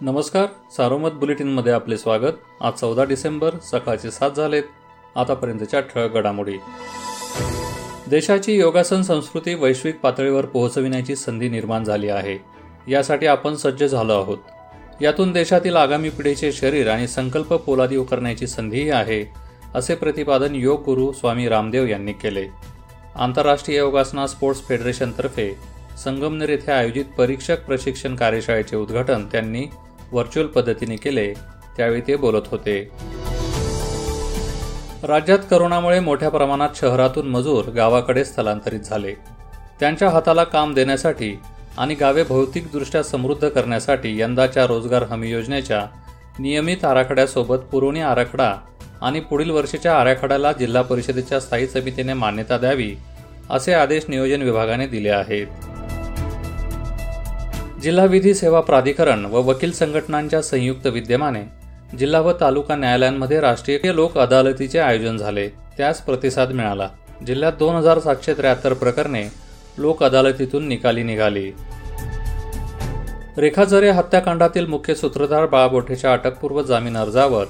नमस्कार सारोमत बुलेटिनमध्ये आपले स्वागत. आज चौदा डिसेंबर सकाळचे सात झालेत. आतापर्यंतच्या ठळक घडामोडी. देशाची योगासन संस्कृती वैश्विक पातळीवर पोहोचविण्याची संधी निर्माण झाली आहे. यासाठी आपण सज्ज झालो आहोत. यातून देशातील आगामी पिढीचे शरीर आणि संकल्प पोलादी करण्याची संधीही आहे असे प्रतिपादन योग गुरु स्वामी रामदेव यांनी केले. आंतरराष्ट्रीय योगासना स्पोर्ट्स फेडरेशनतर्फे संगमनेर येथे आयोजित परीक्षक प्रशिक्षण कार्यशाळेचे उद्घाटन त्यांनी व्हर्च्युअल पद्धतीने केले त्यावेळी ते बोलत होते. राज्यात करोनामुळे मोठ्या प्रमाणात शहरातून मजूर गावाकडे स्थलांतरित झाले. त्यांच्या हाताला काम देण्यासाठी आणि गावे भौतिकदृष्ट्या समृद्ध करण्यासाठी यंदाच्या रोजगार हमी योजनेच्या नियमित आराखड्यासोबत पुरवणी आराखडा आणि पुढील वर्षीच्या आराखड्याला जिल्हा परिषदेच्या स्थायी समितीने मान्यता द्यावी असे आदेश नियोजन विभागाने दिले आहेत. जिल्हा विधी सेवा प्राधिकरण व वकील संघटनांच्या संयुक्त विद्यमाने जिल्हा व तालुका न्यायालयांमध्ये राष्ट्रीय लोक अदालतीचे आयोजन झाले. त्यास प्रतिसाद मिळाला. जिल्ह्यात दोन हजार सातशे त्र्याहत्तर प्रकरणे लोक अदालतीतून निकाली निघाली. रेखाजरे हत्याकांडातील मुख्य सूत्रधार बाळाबोठेच्या अटकपूर्व जामीन अर्जावर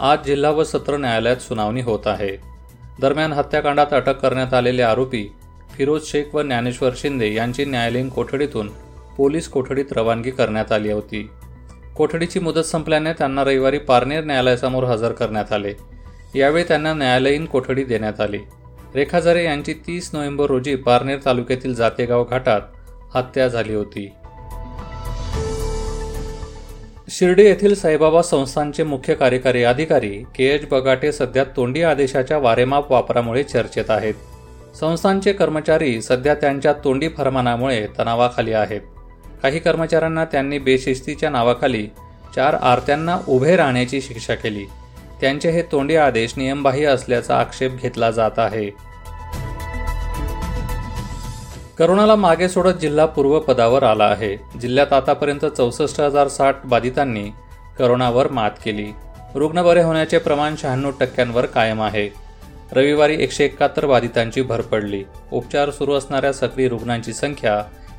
आज जिल्हा व सत्र न्यायालयात सुनावणी होत आहे. दरम्यान हत्याकांडात अटक करण्यात आलेले आरोपी फिरोज शेख व ज्ञानेश्वर शिंदे यांची न्यायालयीन कोठडीतून पोलीस कोठडीत रवानगी करण्यात आली होती. कोठडीची मुदत संपल्याने त्यांना रविवारी पारनेर न्यायालयासमोर हजर करण्यात आले. यावेळी त्यांना न्यायालयीन कोठडी देण्यात आली. रेखा झरे यांची तीस नोव्हेंबर रोजी पारनेर तालुक्यातील जातेगाव घाटात हत्या झाली होती. शिर्डी येथील साईबाबा संस्थांचे मुख्य कार्यकारी अधिकारी के एच बगाटे सध्या तोंडी आदेशाच्या वारेमाप वापरामुळे चर्चेत आहेत. संस्थांचे कर्मचारी सध्या त्यांच्या तोंडी फरमानामुळे तणावाखाली आहेत. काही कर्मचाऱ्यांना त्यांनी बेशिस्तीच्या नावाखाली चार आरत्यांना उभे राहण्याची शिक्षा केली. त्यांचे हे तोंडी आदेश नियमबाह्य असल्याचा आक्षेप घेतला जात आहे. करोनाला मागे सोडत जिल्हा पूर्वपदावर आला आहे. जिल्ह्यात आतापर्यंत चौसष्ट हजार साठ बाधितांनी करोनावर मात केली. रुग्ण बरे होण्याचे प्रमाण शहाण्णव टक्क्यांवर कायम आहे. रविवारी एकशे एकाहत्तर बाधितांची भर पडली. उपचार सुरू असणाऱ्या सक्रिय रुग्णांची संख्या